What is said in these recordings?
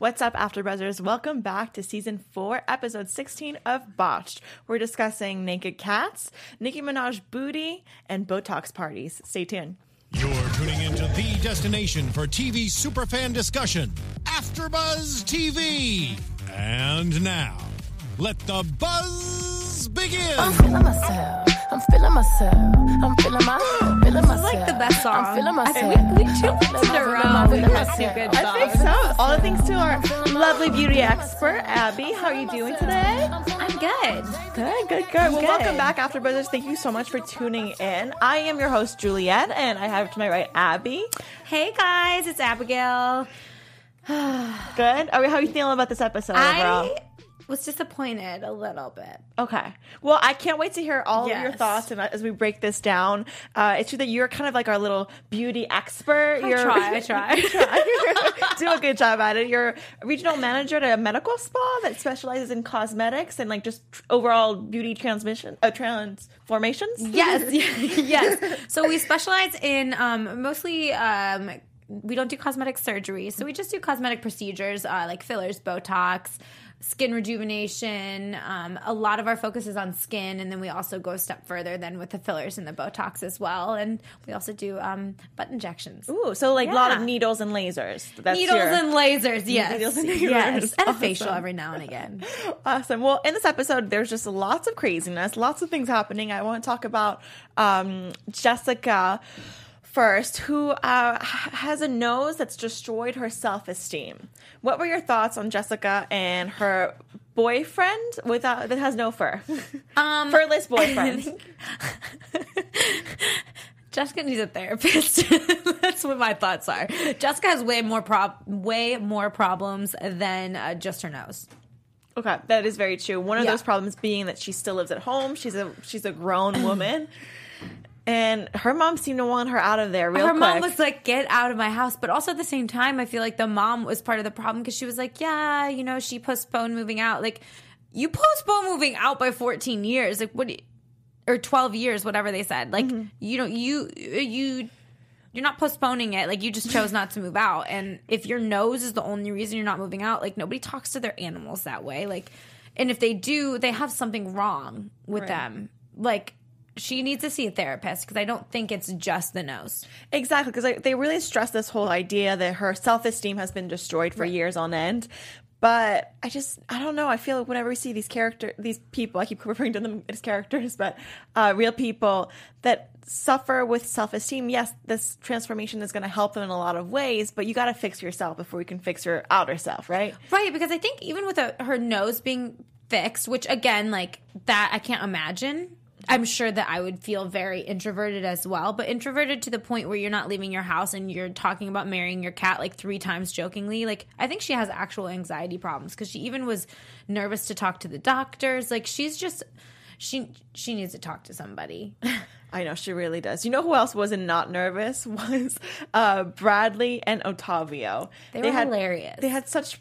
What's up, AfterBuzzers? Welcome back to season four, episode 16 of Botched. We're discussing naked cats, Nicki Minaj booty, and Botox parties. Stay tuned. You're tuning into the destination for TV superfan discussion, AfterBuzz TV. And now, let the buzz begin. I'm feeling myself. I'm feeling myself. I'm feeling my feeling myself. like the best song. I'm feeling myself. I think we two I'm in a row. feeling my- feeling We have two myself. good I think so. All the thanks to our lovely beauty expert, Abby. How are you doing today? I'm good. Good, good, good. Well, Good. welcome back, AfterBuzzers. Thank you so much for tuning in. I am your host, Juliet, and I have to my right Abby. Hey guys, it's Abigail. Good. Are we, how are you feeling about this episode overall? Was disappointed a little bit. Okay. Well, I can't wait to hear all of your thoughts and as we break this down. Uh, it's true that you're kind of like our little beauty expert. I you're, try, I try. Try. Do a good job at it. You're a regional manager at a medical spa that specializes in cosmetics and like just tr- overall beauty transmission, uh, transformations. Yes, yes. So we specialize in um, mostly. Um, we don't do cosmetic surgery, so we just do cosmetic procedures uh, like fillers, Botox, skin rejuvenation. Um, a lot of our focus is on skin, and then we also go a step further then with the fillers and the Botox as well. And we also do um, butt injections. Ooh, so like a lot of needles and lasers. That's Needles your- and lasers, yes, Needles and lasers. yes, and a facial every now and again. Awesome. Well, in this episode, there's just lots of craziness, lots of things happening. I want to talk about um, Jessica first, who uh, has a nose that's destroyed her self esteem. What were your thoughts on Jessica and her boyfriend without that has no fur, Um, furless boyfriend? Jessica needs a therapist. That's what my thoughts are. Jessica has way more prob- way more problems than uh, just her nose. okay, that is very true. One of Yeah. those problems being that she still lives at home. She's a she's a grown woman. And her mom seemed to want her out of there real her quick. mom was like, "Get out of my house," but also at the same time, I feel like the mom was part of the problem because she was like, "Yeah, you know, she postponed moving out. Like, you postpone moving out by 14 years. Like, what? or 12 years, whatever they said. Like, mm-hmm. you know, you you." You're not postponing it. Like you just chose not to move out. And if your nose is the only reason you're not moving out, like nobody talks to their animals that way. Like, and if they do, they have something wrong with Right. them. Like, she needs to see a therapist because I don't think it's just the nose. Exactly, because they really stress this whole idea that her self esteem has been destroyed for years on end. But I just, I don't know. I feel like whenever we see these character, these people, I keep referring to them as characters, but uh, real people that suffer with self esteem. Yes, this transformation is going to help them in a lot of ways, but you got to fix yourself before you can fix your outer self, right? Right, because I think even with a, her nose being fixed, which again, like that, I can't imagine. I'm sure that I would feel very introverted as well, but introverted to the point where you're not leaving your house and you're talking about marrying your cat like three times jokingly. Like, I think she has actual anxiety problems because she even was nervous to talk to the doctors. Like, she's just. she she needs to talk to somebody. I know she really does. You know who else wasn't not nervous was uh, Bradley and Otavio. They were had, hilarious. They had such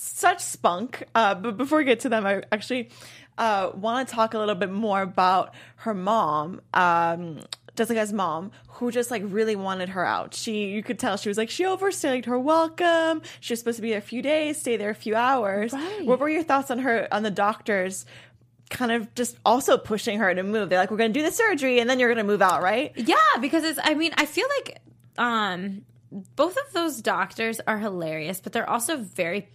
such spunk. Uh, but before we get to them, I actually uh, want to talk a little bit more about her mom. Um, Jessica's mom, who just like really wanted her out. She, you could tell she was like, she overstayed her welcome. She was supposed to be there a few days, stay there a few hours. Right. What were your thoughts on her, on the doctors kind of just also pushing her to move? They're like, we're going to do the surgery and then you're going to move out, right? Yeah, because it's. I mean, I feel like um, both of those doctors are hilarious, but they're also very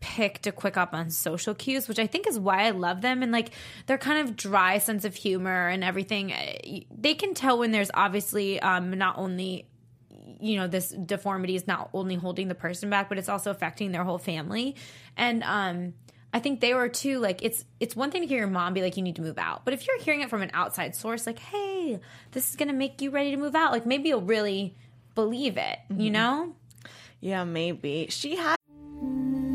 pick to quick up on social cues, which I think is why I love them. And like their kind of dry sense of humor and everything. eh, They can tell when there's obviously um, not only you know this deformity is not only holding the person back, but it's also affecting their whole family. And um, I think they were too like it's it's one thing to hear your mom be like you need to move out, but if you're hearing it from an outside source, like hey, this is gonna make you ready to move out, like maybe you'll really believe it, you know? Yeah, maybe. She had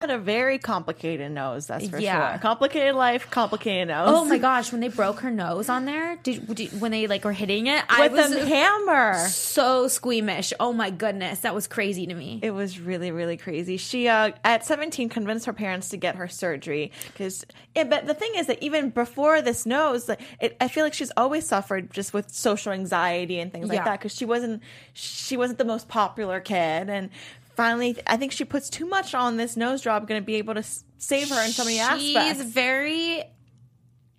A very complicated nose, that's for Yeah. sure. Complicated life, complicated nose. Oh my gosh, when they broke her nose on there, did, did when they like were hitting it, I With was a hammer. so squeamish. Oh my goodness, that was crazy to me. It was really, really crazy. She, uh, at 17, convinced her parents to get her surgery. Because, but the thing is that even before this nose, like, it, I feel like she's always suffered just with social anxiety and things like Yeah. that. Because she wasn't, she wasn't the most popular kid. And finally, I think she puts too much on this nose job, going to be able to s- save her in so many She's aspects. very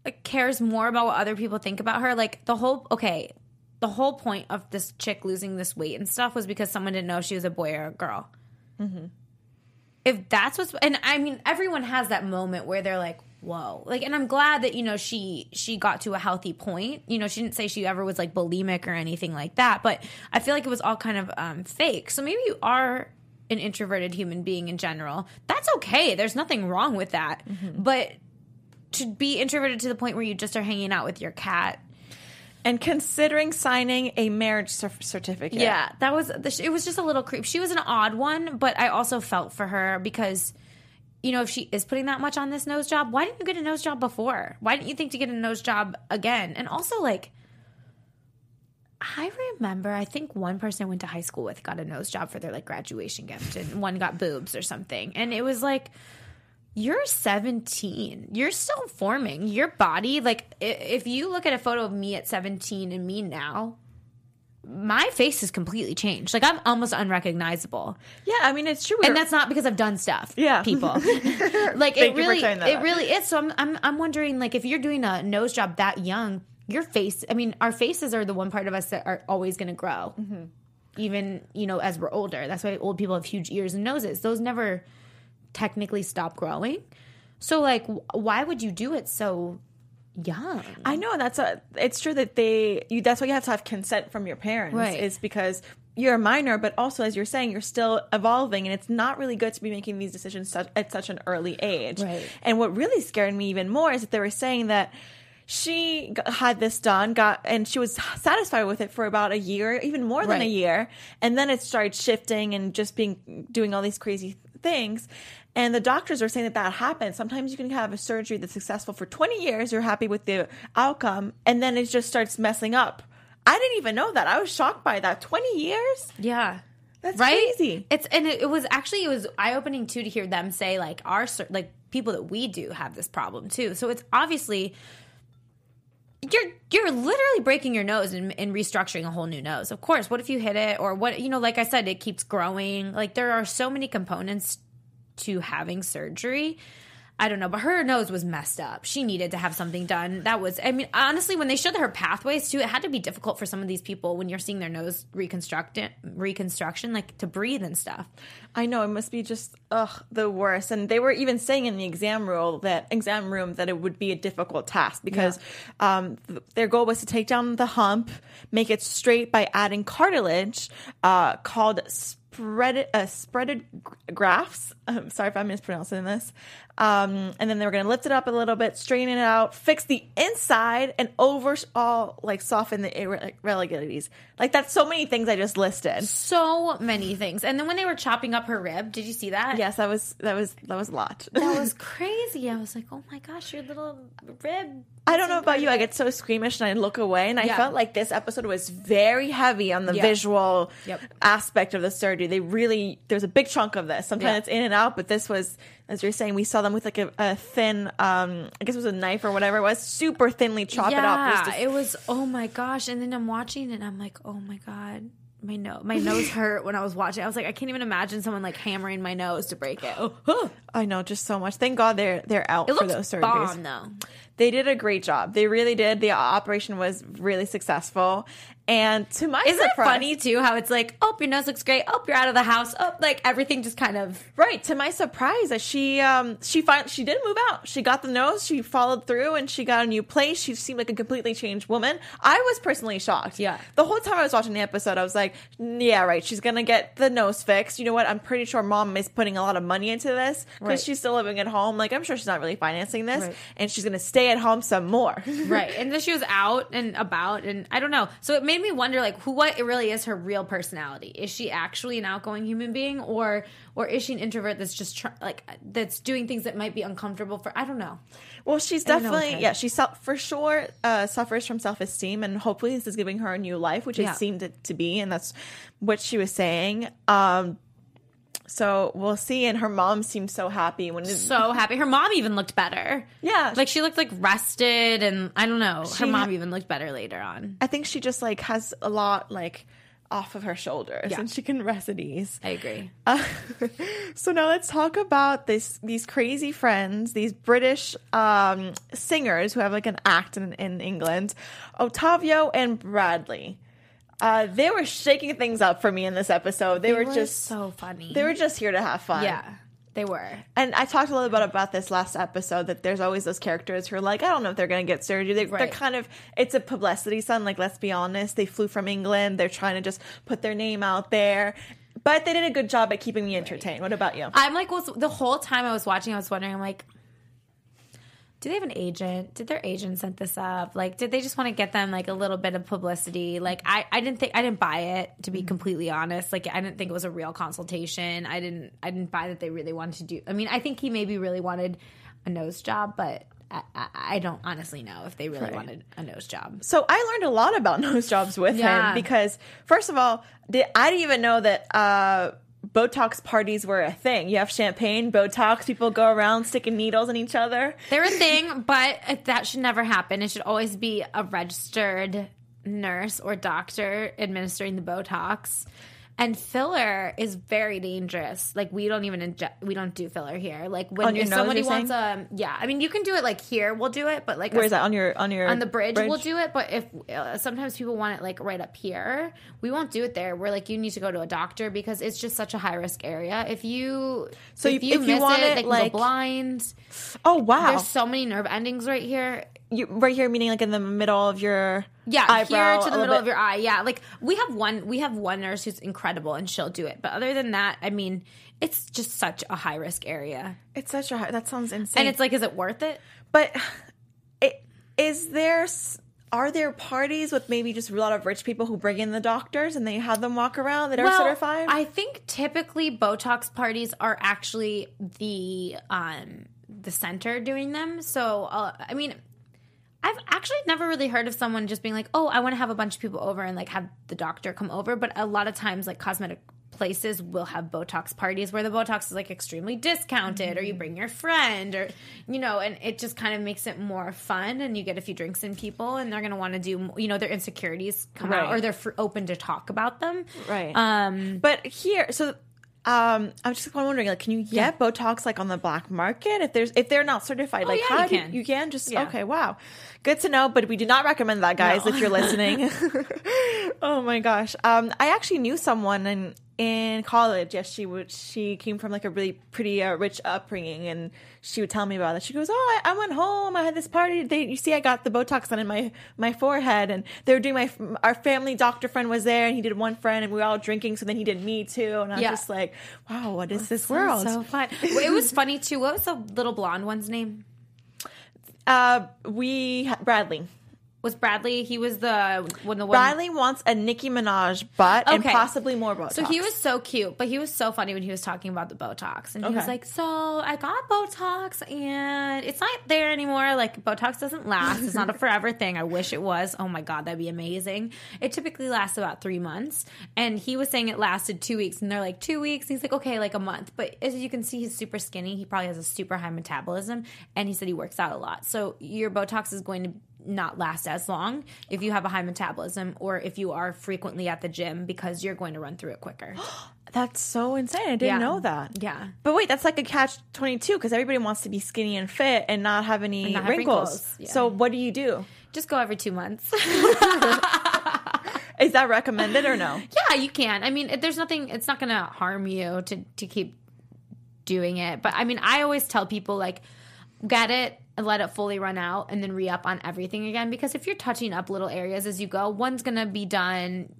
like, cares more about what other people think about her. Like the whole okay, the whole point of this chick losing this weight and stuff was because someone didn't know if she was a boy or a girl. Mm-hmm. If that's what's and I mean everyone has that moment where they're like, whoa, like, and I'm glad that you know she she got to a healthy point. You know, she didn't say she ever was like bulimic or anything like that, but I feel like it was all kind of um, fake. So maybe you are an introverted human being in general. That's okay. There's nothing wrong with that. Mm-hmm. But to be introverted to the point where you just are hanging out with your cat. and considering signing a marriage cer- certificate. Yeah, that was it was just a little creep. She was an odd one, but I also felt for her because you know, if she is putting that much on this nose job, why didn't you get a nose job before? Why didn't you think to get a nose job again? And also like I remember, I think one person I went to high school with got a nose job for their like graduation gift, and one got boobs or something. And it was like, you're 17. You're still forming your body. Like, if you look at a photo of me at 17 and me now, my face has completely changed. Like, I'm almost unrecognizable. Yeah, I mean, it's true. And that's not because I've done stuff. Yeah. people. like it really, it really is. So I'm, I'm, I'm wondering, like, if you're doing a nose job that young, your face. I mean, our faces are the one part of us that are always going to grow, Mm-hmm. even you know as we're older. That's why old people have huge ears and noses. Those never technically stop growing. So, like, why would you do it so young? I know that's a. It's true that they. You. That's why you have to have consent from your parents. Right. Is because you're a minor, but also as you're saying, you're still evolving, and it's not really good to be making these decisions such, at such an early age. Right. And what really scared me even more is that they were saying that. She had this done, got, and she was satisfied with it for about a year, even more than a year. And then it started shifting and just being, doing all these crazy things. And the doctors are saying that that happens. Sometimes you can have a surgery that's successful for 20 years, you're happy with the outcome, and then it just starts messing up. I didn't even know that. I was shocked by that. 20 years? Yeah. That's right? crazy. It's and it, it was actually it was eye opening too to hear them say like our like people that we do have this problem too. So it's obviously you're you're literally breaking your nose and, and restructuring a whole new nose. Of course, what if you hit it or what you know? Like I said, it keeps growing. Like there are so many components to having surgery. I don't know, but her nose was messed up. She needed to have something done. That was, I mean, honestly, when they showed her pathways too, it had to be difficult for some of these people when you're seeing their nose reconstruct reconstruction, like to breathe and stuff. I know it must be just ugh the worst. And they were even saying in the exam room that exam room that it would be a difficult task because um, th- their goal was to take down the hump, make it straight by adding cartilage uh, called spread uh, spreaded grafts. I'm sorry if I'm mispronouncing this. Um, and then they were going to lift it up a little bit, straighten it out, fix the inside, and overall like soften the irregularities. Like that's so many things I just listed. So many things. And then when they were chopping up her rib, did you see that? Yes, that was that was that was a lot. That was crazy. I was like, oh my gosh, your little rib. I don't know about you. I get so squeamish and I look away, and I Yeah. felt like this episode was very heavy on the Yeah. visual Yep. aspect of the surgery. They really there's a big chunk of this. Sometimes Yeah. it's in and out, but this was, as you're saying, we saw them with like a, a thin, um, I guess it was a knife or whatever it was, super thinly chop it up. It was Yeah, just- it was. Oh my gosh! And then I'm watching, and I'm like, oh my god, my nose, my nose hurt when I was watching. I was like, I can't even imagine someone like hammering my nose to break it. Oh, I know just so much. Thank God they're they're out it for those surgeries. bomb though. They did a great job. They really did. The operation was really successful. And to my Isn't it funny too how it's like, oh, your nose looks great. Oh, you're out of the house. Oh, like everything just kind of. Right. To my surprise, that she um she finally she did move out. She got the nose. She followed through, and she got a new place. She seemed like a completely changed woman. I was personally shocked. Yeah. The whole time I was watching the episode, I was like, yeah, right. She's gonna get the nose fixed. You know what? I'm pretty sure mom is putting a lot of money into this because Right. she's still living at home. Like I'm sure she's not really financing this, Right. and she's gonna stay at home some more. right and then she was out and about and i don't know so it made me wonder like who what it really is her real personality is she actually an outgoing human being or or is she an introvert that's just try, like that's doing things that might be uncomfortable for i don't know Well, she's I don't know, definitely yeah. She self, for sure uh, suffers from self esteem, and hopefully this is giving her a new life, which Yeah. it seemed to be, and that's what she was saying. Um, so we'll see. And her mom seemed so happy when it, so happy her mom even looked better yeah, like she looked like rested and i don't know her mom ha- even looked better later on I think she just like has a lot like off of her shoulders, Yeah. and she can rest at ease. i agree Uh, so now let's talk about this these crazy friends, these British um, singers who have like an act in, in England, Otavio and Bradley. Uh, they were shaking things up for me in this episode. They, were, just so funny they were just here to have fun. yeah they were And I talked a little bit about this last episode that there's always those characters who are like, I don't know if they're going to get surgery. They, They're Right. kind of, it's a publicity stunt. Like, let's be honest. They flew from England. They're trying to just put their name out there. But they did a good job at keeping me entertained. What about you? I'm like, was the whole time I was watching, I was wondering, I'm like, do they have an agent? Did their agent set this up? Like, did they just want to get them like a little bit of publicity? Like, I, I didn't think I didn't buy it to be completely honest. Like, I didn't think it was a real consultation. I didn't I didn't buy that they really wanted to do. I mean, I think he maybe really wanted a nose job, but I, I, I don't honestly know if they really Right. wanted a nose job. So I learned a lot about nose jobs with Yeah. him because, first of all, did, I didn't even know that uh, Botox parties were a thing. You have champagne, Botox, people go around sticking needles in each other. They're a thing, but that should never happen. It should always be a registered nurse or doctor administering the Botox. And filler is very dangerous. Like we don't even inject, we don't do filler here. Like when if nose, somebody wants a yeah, I mean you can do it like here. We'll do it, but like Where a- is that on your on your on the bridge, we'll do it. But if uh, sometimes people want it like right up here, we won't do it there. We're like you need to go to a doctor because it's just such a high risk area. If you So if you- you if you miss want it, it, they can like- go blind. Oh wow! There's so many nerve endings right here. You, right here, meaning like in the middle of your Yeah, eyebrow, here to the middle bit. of your eye. Yeah, like we have one we have one nurse who's incredible and she'll do it. But other than that, I mean, it's just such a high risk area. It's such a high, that sounds insane. And it's like, is it worth it? but it, is there are there parties with maybe just a lot of rich people who bring in the doctors and they have them walk around that are certified? I think typically Botox parties are actually the um the center doing them. So uh, I mean, I've actually never really heard of someone just being like, "Oh, I want to have a bunch of people over and like have the doctor come over." But a lot of times, like cosmetic places will have Botox parties where the Botox is like extremely discounted, or you bring your friend, or you know, and it just kind of makes it more fun. And you get a few drinks in people, and they're gonna want to do, you know, their insecurities come out, or they're open to talk about them. right. Um, but here, so Um, I'm just kind of wondering, like, can you get Botox like on the black market if there's if they're not certified? like, Oh, yeah, how you do can. you can just Yeah. okay, wow, good to know. But we do not recommend that, guys, No. if you're listening. oh my gosh, um, I actually knew someone in in college. Yes, she would. She came from like a really pretty uh, rich upbringing, and she would tell me about it. She goes, "Oh, I, I went home. I had this party. They, you see, I got the Botox done in my my forehead, and they were doing my our family doctor friend was there, and he did one friend, and we were all drinking. So then he did me too, and I'm Yeah. just like, wow, what is this Sounds world? So fun. It was funny too. What was the little blonde one's name? Uh, we Bradley. Was Bradley? He was the when the one. Bradley wants a Nicki Minaj butt and possibly more Botox. So he was so cute, but he was so funny when he was talking about the Botox. And he was like, So I got Botox and it's not there anymore. Like, Botox doesn't last. It's not a forever thing. I wish it was. Oh my God, that'd be amazing. It typically lasts about three months. And he was saying it lasted two weeks. And they're like, Two weeks? And he's like, Okay, like a month. But as you can see, he's super skinny. He probably has a super high metabolism. And he said he works out a lot. So your Botox is going to not last as long if you have a high metabolism or if you are frequently at the gym because you're going to run through it quicker. That's so insane. I didn't Yeah. know that. Yeah. But wait, that's like a catch 22 because everybody wants to be skinny and fit and not have any not have wrinkles. wrinkles, yeah. So what do you do? Just go every two months. Is that recommended or no? yeah, you can. I mean, there's nothing. It's not going to harm you to to keep doing it. But I mean, I always tell people like, get it and let it fully run out, and then re up on everything again. Because if you're touching up little areas as you go, one's going to be done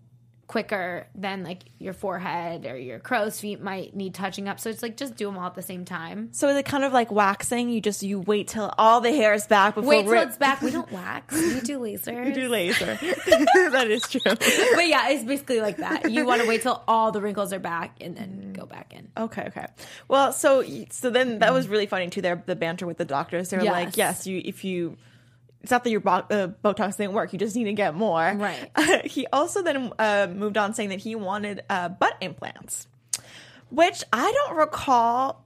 quicker than like your forehead or your crow's feet might need touching up. So it's like just do them all at the same time. So is it kind of like waxing? You just you wait till all the hair is back before Wait till rip- it's back. We don't wax. We do laser. We do laser. that is true. but yeah, it's basically like that. You want to wait till all the wrinkles are back and then mm. go back in. Okay, okay. Well, so so then that was really funny too. There the banter with the doctors. They're Yes. like, yes, you if you. It's not that your bo- uh, Botox didn't work. You just need to get more. Right. he also then uh, moved on saying that he wanted uh, butt implants, which I don't recall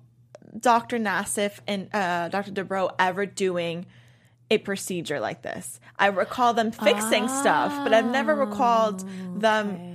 Dr. Nassif and uh, Dr. Dubrow ever doing a procedure like this. I recall them fixing stuff, but I've never recalled them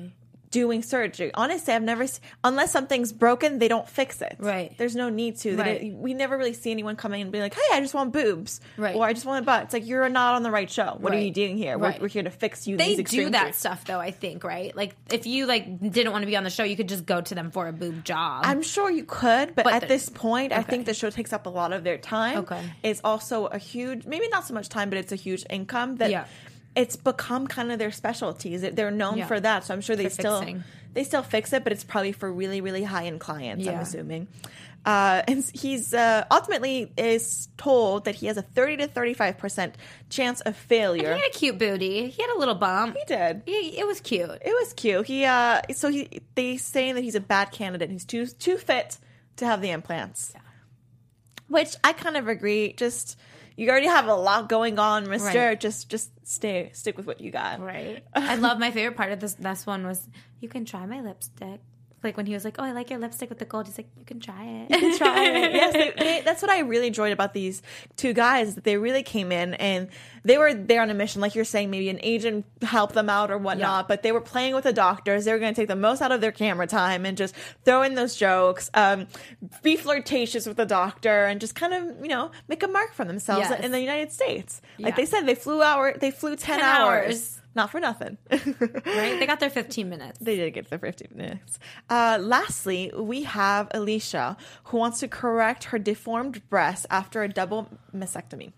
doing surgery. Honestly, I've never, unless something's broken, they don't fix it. Right. There's no need to. Right. don't- we never really see anyone come in and be like, hey, I just want boobs. Right. Or I just want a butt. It's like, you're not on the right show. What are you doing here? Right. We're, we're here to fix you. They these do that truths. stuff though, I think, right? Like if you like didn't want to be on the show, you could just go to them for a boob job. I'm sure you could, but, But at this point, I think the show takes up a lot of their time. Okay. It's also a huge, maybe not so much time, but it's a huge income that Yeah. It's become kind of their specialties. They're known Yeah. for that. So I'm sure they For still, fixing. they still fix it, but it's probably for really, really high end clients, I'm assuming. Uh, and he's uh, ultimately is told that he has a 30 to 35% chance of failure. he had a cute booty. He had a little bump. He did. He, it was cute. It was cute. He uh so he they saying that he's a bad candidate. He's too too fit to have the implants. Which I kind of agree. Just you already have a lot going on, Mister. Right. Just just stay stick with what you got. Right. I love my favorite part of this this one was you can try my lipstick. Like when he was like, "Oh, I like your lipstick with the gold." He's like, "You can try it." You can try it. yes, they, they, that's what I really enjoyed about these two guys. That they really came in and they were there on a mission, like you're saying. Maybe an agent helped them out or whatnot, Yeah. but they were playing with the doctors. They were going to take the most out of their camera time and just throw in those jokes, um, be flirtatious with the doctor, and just kind of you know make a mark for themselves Yes. in the United States. Like they said, they flew hour, they flew ten, 10 hours. hours. Not for nothing. right? They got their 15 minutes. They did get their 15 minutes. Uh, lastly, we have Alicia, who wants to correct her deformed breast after a double mastectomy.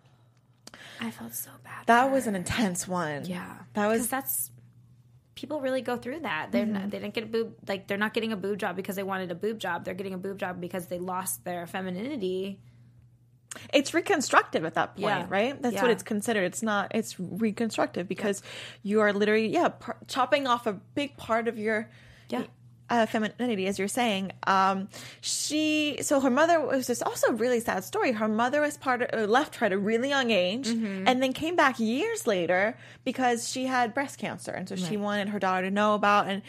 I felt so bad. That was an intense one. Yeah, That was- that's people really go through that. They're not, they didn't get a boob like they're not getting a boob job because they wanted a boob job. They're getting a boob job because they lost their femininity. It's reconstructive at that point, Yeah. right? That's what it's considered. It's not, it's reconstructive because you are literally, yeah, par- chopping off a big part of your. Yeah. Uh, femininity, as you're saying, um, she so her mother was just also a really sad story. Her mother was part of, uh, left her at a really young age, Mm-hmm. and then came back years later because she had breast cancer, and so she wanted her daughter to know about. And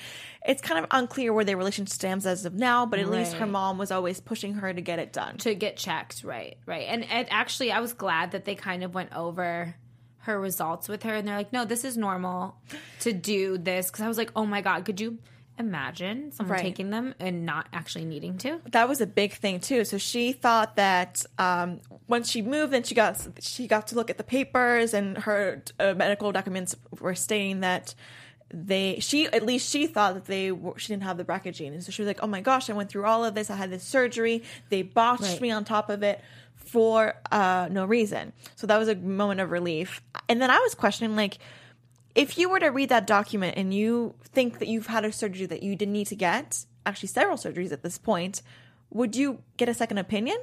it's kind of unclear where their relationship stands as of now, but at least her mom was always pushing her to get it done. to get checked right right and, and actually i was glad that they kind of went over her results with her and they're like no this is normal to do this because i was like oh my god could you imagine someone Right. taking them and not actually needing to? that was a big thing too. So she thought that um, when she moved, and she got she got to look at the papers, and her uh, medical documents were stating that they she at least she thought that they were, she didn't have the BRCA gene, and so she was like, "Oh my gosh, I went through all of this. I had this surgery. They botched Right. me on top of it." For uh, no reason. So that was a moment of relief. And then I was questioning, like, if you were to read that document and you think that you've had a surgery that you didn't need to get, actually several surgeries at this point, would you get a second opinion?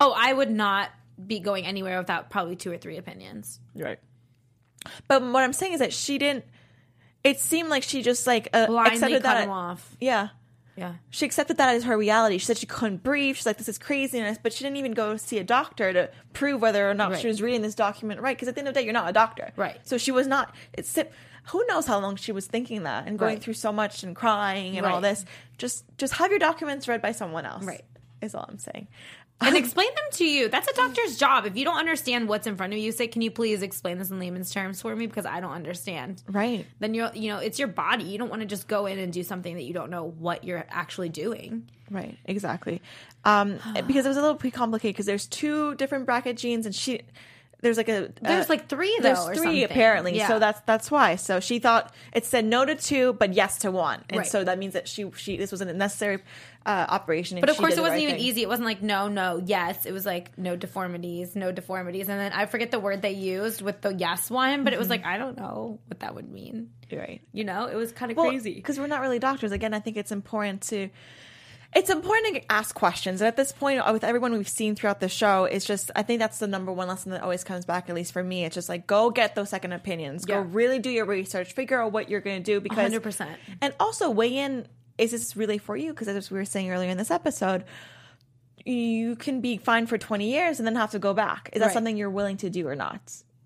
Oh, I would not be going anywhere without probably two or three opinions. Right. But what I'm saying is that she didn't. It seemed like she just like uh, Blindly accepted cut that. him off. Yeah. Yeah. She accepted that as her reality. She said she couldn't breathe. She's like, this is craziness. But she didn't even go see a doctor to prove whether or not Right. she was reading this document right. Because at the end of the day, you're not a doctor. Right. So she was not. It's who knows how long she was thinking that and going Right. through so much and crying and all this. Just just have your documents read by someone else. Right. Is all I'm saying. And explain them to you. That's a doctor's job. If you don't understand what's in front of you, say, "Can you please explain this in layman's terms for me?" Because I don't understand. Right. Then you're, you know, it's your body. You don't want to just go in and do something that you don't know what you're actually doing. Right, exactly. Um, because it was a little pre complicated because there's two different BRCA genes, and she there's like a There's uh, like three though. there's or three something. apparently. Yeah. So that's that's why. So she thought it said no to two, but yes to one, and Right. so that means that she she this wasn't a necessary uh, operation. But of course, it wasn't right even thing. easy. It wasn't like no, no, yes. It was like no deformities, no deformities, and then I forget the word they used with the yes one, but it was Mm-hmm. like I don't know what that would mean. Right. You know, it was kind of Well, crazy. because we're not really doctors. Again, I think it's important to. It's important to ask questions, and at this point, uh, with everyone we've seen throughout the show, it's just I think that's the number one lesson that always comes back, at least for me. It's just like go get those second opinions, go really do your research, figure out what you're going to do because 100%. and also weigh in. Is this really for you? Because as we were saying earlier in this episode, you can be fined for 20 years and then have to go back. Is that Right. something you're willing to do or not?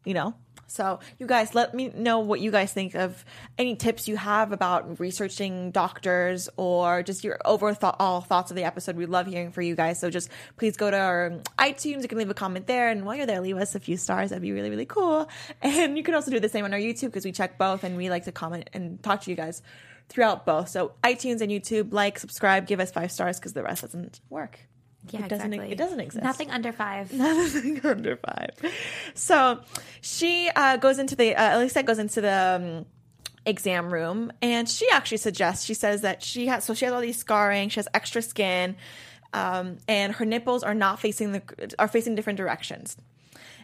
You know? So, you guys, let me know what you guys think of any tips you have about researching doctors or just your overall thoughts of the episode. We love hearing from you guys. So, just please go to our iTunes. You can leave a comment there. And while you're there, leave us a few stars. That'd be really, really cool. And you can also do the same on our YouTube because we check both and we like to comment and talk to you guys throughout both. So, iTunes and YouTube, like, subscribe, give us five stars because the rest doesn't work. Yeah, it doesn't. exactly. It doesn't exist. Nothing under five. Nothing under five. So she uh, goes into the. Uh, Elisa goes into the. Um, exam room and she actually suggests she says that she has so she has all these scarring she has extra skin um, and her nipples are not facing the are facing different directions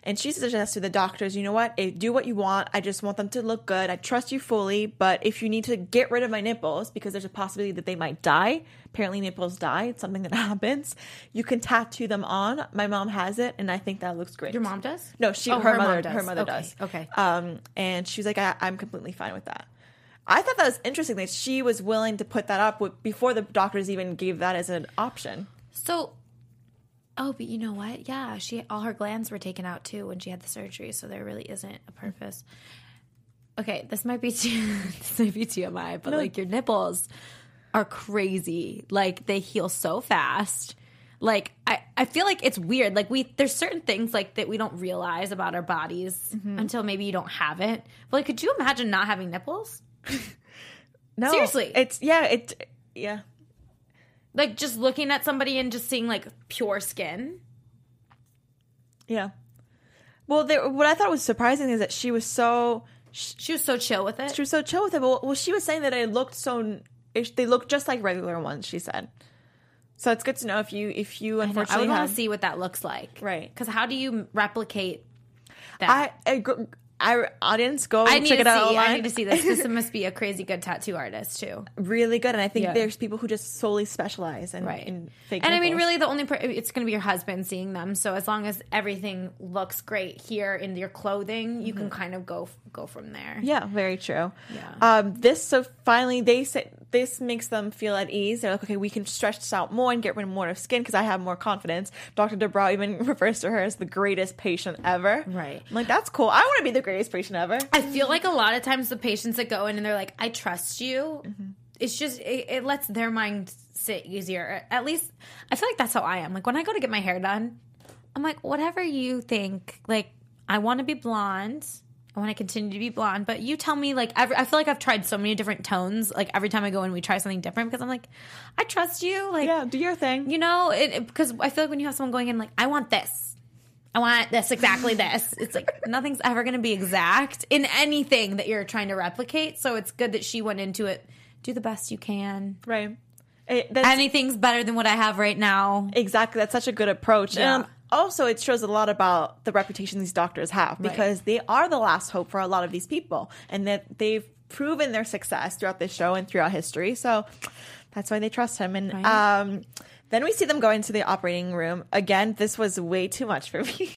and she suggests to the doctors, you know what? Eh, Do what you want. I just want them to look good. I trust you fully. But if you need to get rid of my nipples because there's a possibility that they might die, apparently nipples die. It's something that happens. You can tattoo them on. My mom has it, and I think that looks great. Your mom does? No, she. Oh, her, her mom mother. does. Her mother Okay, does. okay. Um, and she was like, I, I'm completely fine with that. I thought that was interesting that she was willing to put that up with, before the doctors even gave that as an option. So, oh, but you know what? Yeah, she all her glands were taken out too when she had the surgery, so there really isn't a purpose. Okay, this might be too, this might be TMI, but like your nipples are crazy. Like they heal so fast. Like I, I feel like it's weird. Like we there's certain things like that we don't realize about our bodies mm-hmm. until maybe you don't have it. But like could you imagine not having nipples? No, Seriously. it's yeah, it yeah. Like just looking at somebody and just seeing like pure skin. Yeah. Well, there, what I thought was surprising is that she was so She was so chill with it. she was so chill with it. Well, well she was saying that it looked so it, they looked just like regular ones. She said. So it's good to know if you if you I, know, I unfortunately would want to see what that looks like. Right. Because how do you replicate that? I, I our audience go I check it out see. online. I need to see this. This must be a crazy good tattoo artist too. really good, and I think Yeah. there's people who just solely specialize in, Right. in fake. and I mean, really, the only per- it's going to be your husband seeing them. So as long as everything looks great here in your clothing, you can kind of go go from there. Mm-hmm. Yeah, very true. Yeah. Um, this so finally they say this makes them feel at ease. They're like, okay, we can stretch this out more and get rid of more of skin because I have more confidence. Dr. Dubrow even refers to her as the greatest patient ever. Right. I'm like, that's cool. I want to be the greatest patient ever. I feel like a lot of times the patients that go in and they're like, "I trust you," Mm-hmm. it's just it, it lets their mind sit easier. At least I feel like that's how I am. Like when I go to get my hair done, I'm like, whatever you think. Like I want to be blonde. I want to continue to be blonde, but you tell me like every, I feel like I've tried so many different tones. Like every time I go and we try something different because I'm like, I trust you. Like, Yeah, do your thing. you know, because I feel like when you have someone going in like, I want this, I want this exactly this. It's like nothing's ever going to be exact in anything that you're trying to replicate. So it's good that she went into it. Do the best you can. Right. It, that's, Anything's better than what I have right now. Exactly. That's such a good approach. Yeah. And um, also, it shows a lot about the reputation these doctors have because they are the last hope for a lot of these people and that they've proven their success throughout this show and throughout history. So that's why they trust him. And Right. um, then we see them go into the operating room. Again, this was way too much for me.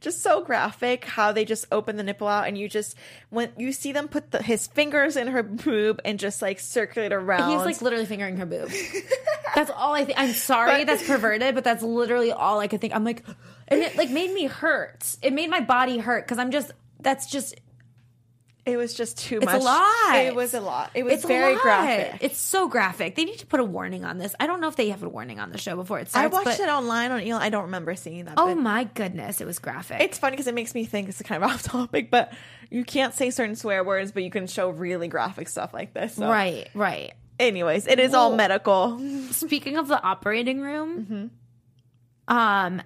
just so graphic how they just open the nipple out and you just, when you see them put the, his fingers in her boob and just like circulate around. He's like literally fingering her boob. that's all I think. I'm sorry, that's perverted, but that's literally all I could think. I'm like, and it like made me hurt. It made my body hurt because I'm just. That's just. It was just too It's much. a lot. It was a lot. It was It's very graphic. It's so graphic. They need to put a warning on this. I don't know if they have a warning on the show before it starts. I watched it online on Elon. I don't remember seeing that. Oh my goodness, it was graphic. It's funny because it makes me think it's kind of off topic, but you can't say certain swear words, but you can show really graphic stuff like this. so- right, right. Anyways, it is all medical. Speaking of the operating room, Mm-hmm. um,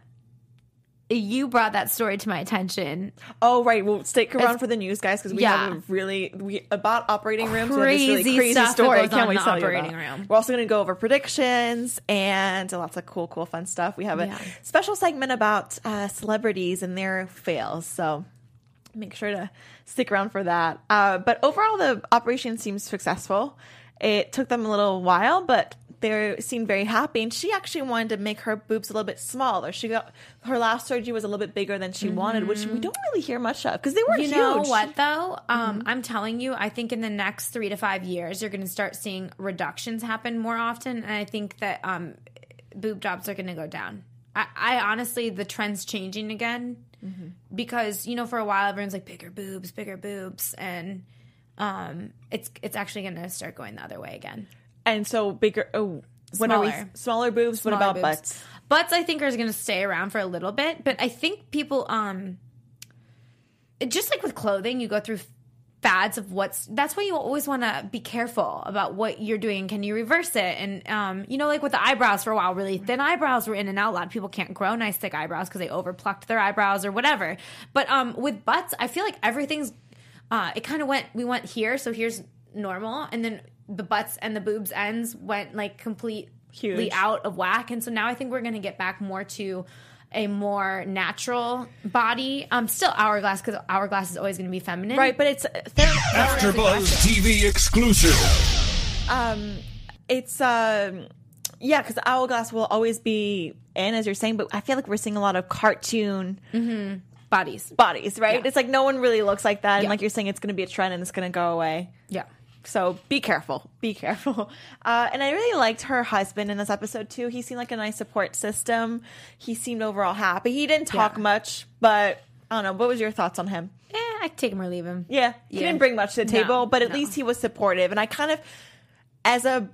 you brought that story to my attention. Oh right, well stick around It's- for the news, guys, because we Yeah. have a really we about operating rooms. this really Crazy crazy story. Can't wait to tell you operating about. room. We're also going to go over predictions and lots of cool, cool, fun stuff. We have a Yeah. special segment about uh, celebrities and their fails. So make sure to stick around for that. Uh, but overall, the operation seems successful. It took them a little while, but they seemed very happy. And she actually wanted to make her boobs a little bit smaller. She got her last surgery was a little bit bigger than she wanted, which we don't really hear much of because they were You huge. know what though? Um, Mm-hmm. I'm telling you, I think in the next three to five years, you're going to start seeing reductions happen more often, and I think that um, boob jobs are going to go down. I, I honestly, the trend's changing again Mm-hmm. because you know for a while everyone's like bigger boobs, bigger boobs, and um, it's it's actually going to start going the other way again. And so bigger. Oh, when are we Smaller. smaller boobs? what about boobs. butts? Butts, I think, are going to stay around for a little bit, but I think people, um, just like with clothing, you go through fads of what's. That's why you always want to be careful about what you're doing. Can you reverse it? And um, you know, like with the eyebrows for a while, really thin eyebrows were in and out. A lot of people can't grow nice thick eyebrows because they overplucked their eyebrows or whatever. But um, with butts, I feel like everything's. Uh, it kind of went. We went here, so here's normal, and then the butts and the boobs ends went like completely Huge. out of whack. And so now I think we're going to get back more to a more natural body. Um, still hourglass because hourglass is always going to be feminine, Right, but it's AfterBuzz TV exclusive. um, it's um, yeah, because hourglass will always be in, as you're saying. But I feel like we're seeing a lot of cartoon Bodies. bodies, right? Yeah. It's like no one really looks like that, and like you're saying, it's going to be a trend and it's going to go away. Yeah. So be careful. Be careful. Uh, and I really liked her husband in this episode too. He seemed like a nice support system. He seemed overall happy. He didn't talk Yeah. much, but I don't know. What was your thoughts on him? Eh, I take him or leave him. Yeah, he Yeah. didn't bring much to the No, table, but at no. least he was supportive. And I kind of, as a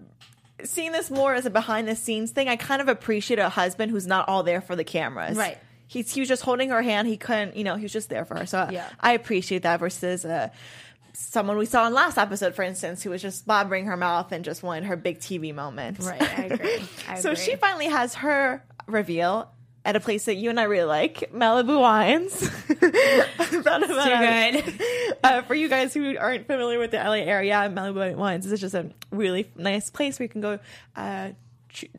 seeing this more as a behind the scenes thing, I kind of appreciate a husband who's not all there for the cameras. Right. He's he was just holding her hand. He couldn't, you know, he was just there for her. So Yeah. I appreciate that versus uh, someone we saw in last episode, for instance, who was just blabbering her mouth and just wanted her big TV moment. Right. I agree. I so agree. she finally has her reveal at a place that you and I really like, Malibu Wines. Too good. uh, for you guys who aren't familiar with the LA area, Malibu Wines is just a really nice place where you can go uh,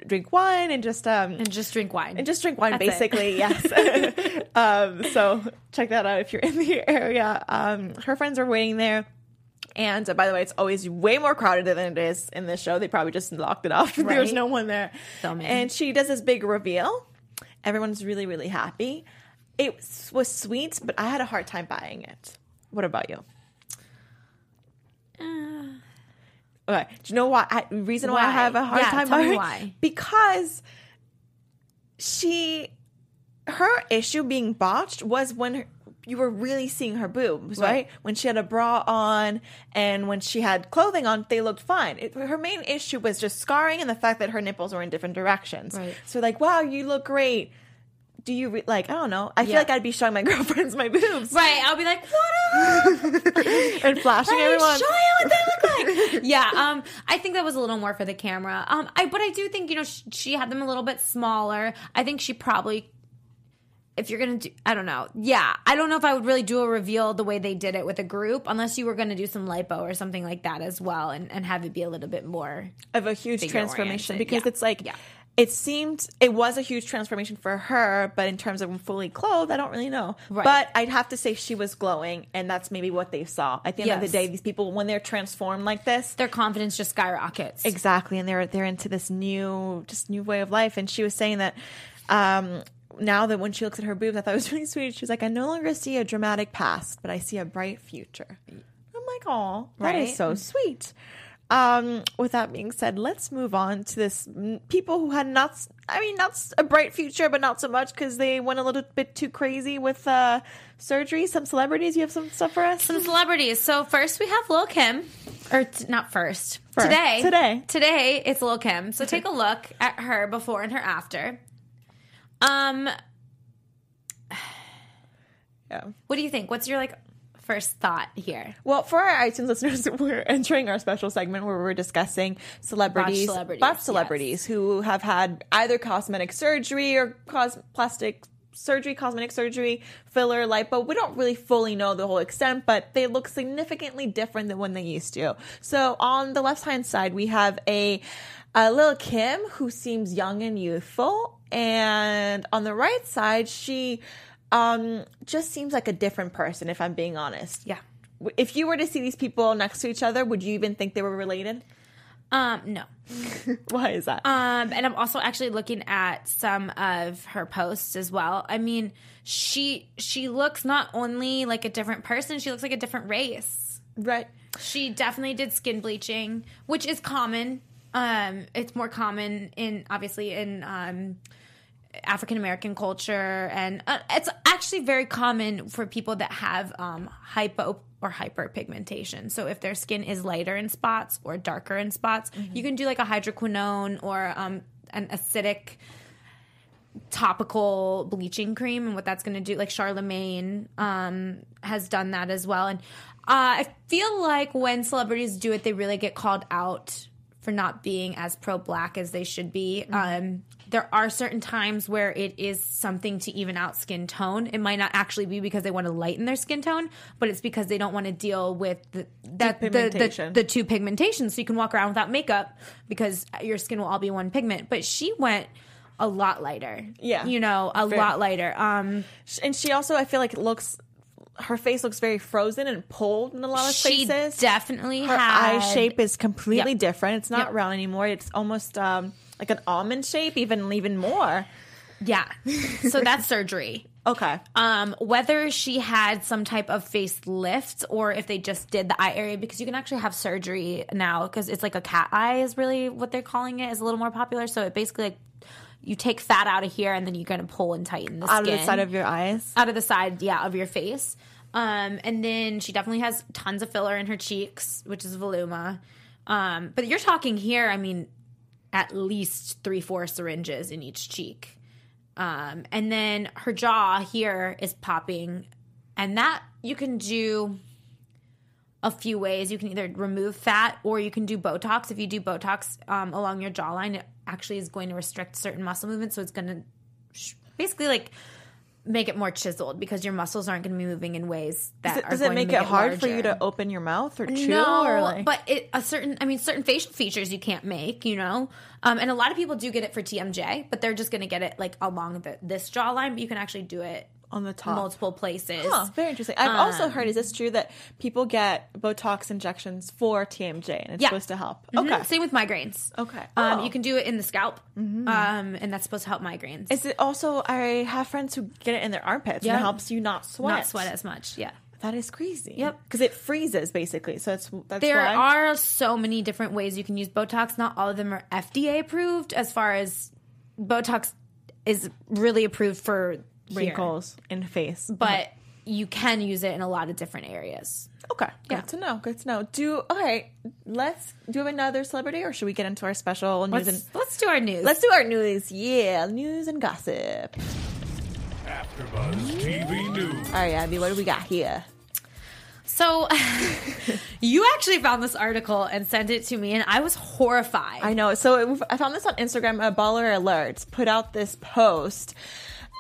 drink wine and just um, and just drink wine. and just drink wine, That's basically. Yes. um, so check that out if you're in the area. Um, her friends are waiting there. And uh, by the way, it's always way more crowded than it is in this show. They probably just locked it off. There's no one there. Filming. And she does this big reveal. Everyone's really, really happy. It was- was sweet, but I had a hard time buying it. What about you? Okay. Do you know why? I, reason why? I Uh. Have a hard Yeah, time tell me why. Because she, her issue being botched was when her, you were really seeing her boobs, right. Right. When she had a bra on and when she had clothing on, they looked fine. It, her main issue was just scarring and the fact that her nipples were in different directions. Right. So like, wow, you look great. do you re- like? I don't know. I feel like I'd be showing my girlfriends my boobs, Right. I'll be like, what up? and flashing everyone you what they look like. yeah, um, I think that was a little more for the camera. Um, I but I do think you know sh- she had them a little bit smaller. I think she probably, if you're gonna do, I don't know. Yeah, I don't know if I would really do a reveal the way they did it with a group, unless you were gonna do some lipo or something like that as well, and and have it be a little bit more. of a huge transformation oriented. because Yeah. it's like Yeah. It seemed it was a huge transformation for her, but in terms of fully clothed, I don't really know. Right. But I'd have to say she was glowing, and that's maybe what they saw. At the end of the day, these people when they're transformed like this, Their confidence just skyrockets. exactly, and they're they're into this new just new way of life. And she was saying that. um now that when she looks at her boobs, I thought it was really sweet. She was like, I no longer see a dramatic past, but I see a bright future. I'm like, oh, that is Right? so sweet. Um, with that being said, let's move on to this people who had not, I mean, not a bright future, but not so much because they went a little bit too crazy with uh, surgery. Some celebrities, you have some stuff for us? Some celebrities. So first we have Lil Kim, or t- not first. First. Today, Today. today it's Lil Kim. So take a look at her before and her after. Um, Yeah. what do you think? What's your like first thought here? Well, for our iTunes listeners, we're entering our special segment where we're discussing celebrities, Botched celebrities, botched celebrities who have had either cosmetic surgery or cos- plastic surgery, cosmetic surgery, filler, lipo. We don't really fully know the whole extent, but they look significantly different than when they used to. So on the left hand side, we have a, a Lil Kim who seems young and youthful, and on the right side, she um just seems like a different person. If I'm being honest, Yeah. if you were to see these people next to each other, would you even think they were related? Um, no. Why is that? Um, and I'm also actually looking at some of her posts as well. I mean, she she looks not only like a different person, she looks like a different race. right. She definitely did skin bleaching, which is common. Um, it's more common in obviously in um, African American culture, and uh, it's actually very common for people that have um, hypo or hyperpigmentation. So if their skin is lighter in spots or darker in spots, you can do like a hydroquinone or um, an acidic topical bleaching cream and what that's going to do like Charlamagne um has done that as well. And uh, i feel like when celebrities do it they really get called out for not being as pro black as they should be. Um there are certain times where it is something to even out skin tone it might not actually be because they want to lighten their skin tone but it's because they don't want to deal with the that the, the, the two pigmentations so you can walk around without makeup because your skin will all be one pigment but she went a lot lighter Yeah. you know a Fair. lot lighter um And she also, I feel like, looks. Her face looks very frozen and pulled in a lot of she spaces. definitely her had eye shape is completely Yep. different. It's not Yep. round anymore. It's almost um, like an almond shape, even even more. yeah so that's surgery Okay. um whether she had some type of facelift or if they just did the eye area because you can actually have surgery now because it's like a cat eye is really what they're calling it is a little more popular so it basically like you take fat out of here and then you're to pull and tighten the Out skin of the side of your eyes. out of the side, yeah, of your face. Um, and then she definitely has tons of filler in her cheeks, which is Voluma. Um, but you're talking here, I mean, at least three, four syringes in each cheek. Um, and then her jaw here is popping, and that you can do a few ways. You can either remove fat or you can do Botox. If you do Botox um, along your jawline, it actually is going to restrict certain muscle movements. So it's going to sh- basically like make it more chiseled because your muscles aren't going to be moving in ways that Does it, are does going it make to it hard for you to open your mouth or chew? No, or like, but it, a certain, I mean, certain facial features you can't make, you know? Um, and a lot of people do get it for TMJ, but they're just going to get it like along the, this jawline, but you can actually do it on the top. multiple places. Huh, very interesting. I've also Um, heard, is this true that people get Botox injections for TMJ and it's Yeah. supposed to help? Mhm. Okay. Same with migraines. Okay. Um, Oh. Mm-hmm. You can do it in the scalp, um, and that's supposed to help migraines. Is it also, I have friends who get it in their armpits Yeah. and it helps you not sweat. Not sweat as much. Yeah. That is crazy. Yep. Because it freezes basically. So it's that's There why. are so many different ways you can use Botox. Not all of them are FDA approved. As far as Botox is really approved for here. wrinkles in face. but you can use it in a lot of different areas. Okay. Good Yeah. to know. Good to know. Do okay. Let's do have another celebrity or should we get into our special news Let's, and let's do our news. let's do our news. Yeah, news and gossip. AfterBuzz TV News. All right, Abby, what do we got here? So, you actually found this article and sent it to me, and I was horrified. I know. So it, I found this on Instagram. A Baller Alerts put out this post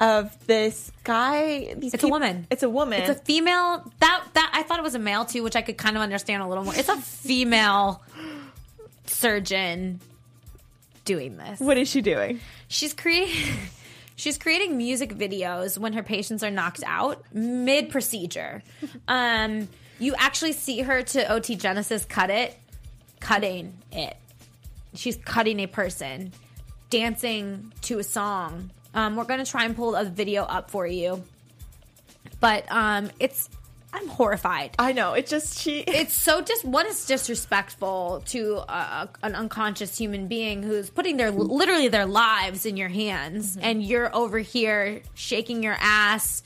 of this guy. These It's a woman. It's a woman. It's a female. That that I thought it was a male too, which I could kind of understand a little more. It's a female surgeon doing this. what is she doing? She's creating. She's creating music videos when her patients are knocked out mid procedure. Um, you actually see her to OT Genasis cut it, cutting it. She's cutting a person, dancing to a song. Um, we're gonna try and pull a video up for you, but um, it's I'm horrified. I know. It just she. It's so just one is disrespectful to uh, an unconscious human being who's putting their literally their lives in your hands, and you're over here shaking your ass,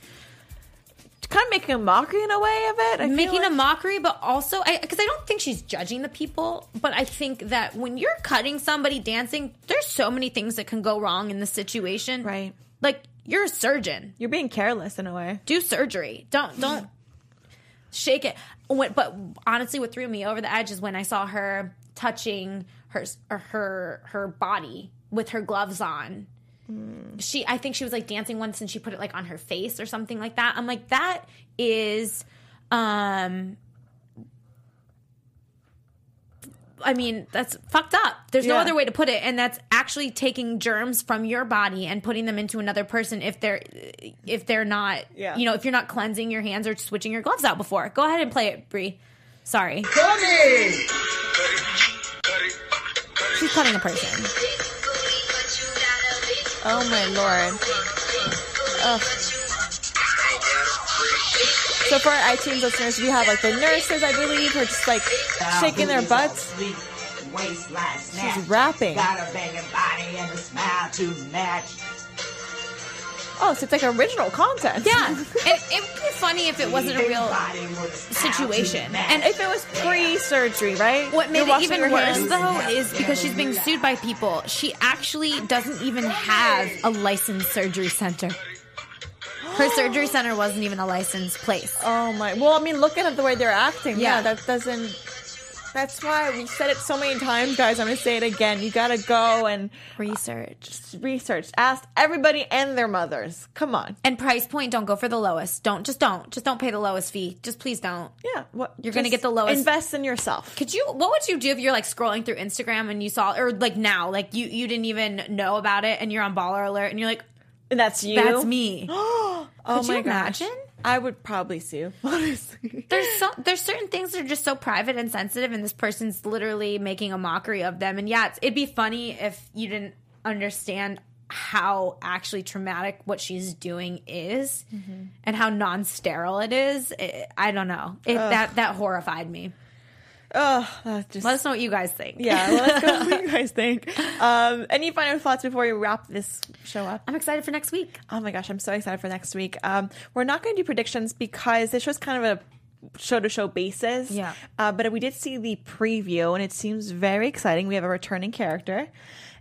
kind of making a mockery in a way of it. I making a mockery, but also because I, don't think she's judging the people, but I think that when you're cutting somebody dancing, there's so many things that can go wrong in the situation. Right. Like you're a surgeon. You're being careless in a way. do surgery. Don't don't shake it. When, but honestly, what threw me over the edge is when I saw her touching her her her body with her gloves on. She, I think she was like dancing once, and she put it like on her face or something like that. I'm like, that is, um, I mean, that's fucked up. There's no other way to put it, and that's actually taking germs from your body and putting them into another person if they're if they're not, Yeah. you know, if you're not cleansing your hands or switching your gloves out before. Go ahead and play it, Brie. Sorry, she's cutting a person. Oh my lord. Ugh. So for our iTunes listeners, we have like the nurses, I believe, who are just like shaking their butts. She's rapping. Got a banging body and a smile to match. Oh, so it's like original content. Yeah, it, it would be funny if it wasn't a real situation. And if it was pre-surgery, right? What made You're it washing even your worse, hands. though, is because she's being sued by people. She actually doesn't even have a licensed surgery center. Her surgery center wasn't even a licensed place. Oh my! Well, I mean, look at the way they're acting. Yeah, Yeah. that doesn't. That's why we've said it so many times, guys. I'm gonna say it again. You gotta go and Research. research. Ask everybody and their mothers. Come on. And price point, don't go for the lowest. Don't just don't just don't pay the lowest fee. Just please don't. Yeah, what You're gonna get the lowest- Invest in yourself. Could you? What would you do if you're like scrolling through Instagram and you saw, or like now, like you you didn't even know about it and you're on Baller Alert and you're like, And that's you. that's me. oh Could my you gosh. imagine? I would probably sue. Honestly. there's so there's certain things that are just so private and sensitive, and this person's literally making a mockery of them. And yeah, it's, it'd be funny if you didn't understand how actually traumatic what she's doing is, mm-hmm. and how non-sterile it is. It, I don't know. It, that that horrified me. Oh, just Let us know what you guys think. yeah. Let's go. what you guys think? Um, any final thoughts before we wrap this show up? I'm excited for next week. Oh my gosh, I'm so excited for next week. Um, we're not going to do predictions because this show's kind of a show to show basis. Yeah. Uh, but we did see the preview and it seems very exciting. We have a returning character.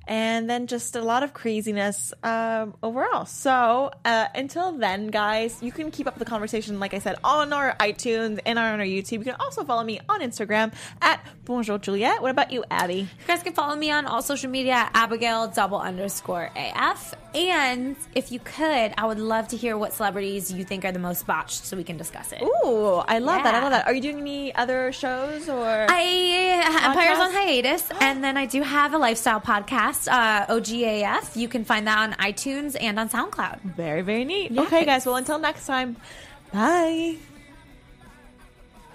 And then just a lot of craziness um, overall. So uh, until then, guys, you can keep up the conversation, like I said, on our iTunes and on our YouTube. You can also follow me on Instagram at Bonjour Juliet. What about you, Abby? You guys can follow me on all social media at Abigail double underscore AF. And if you could, I would love to hear what celebrities you think are the most botched so we can discuss it. Ooh, I love that. I love that. Are you doing any other shows or? I Empire's on hiatus, and then I do have a lifestyle podcast, uh, OGAF. You can find that on iTunes and on SoundCloud. Very, very neat. Yeah. Okay, guys. Well, until next time, bye.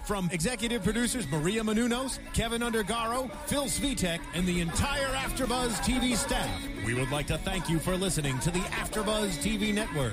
From executive producers Maria Menounos, Kevin Undergaro, Phil Svitek, and the entire AfterBuzz TV staff, we would like to thank you for listening to the AfterBuzz TV network.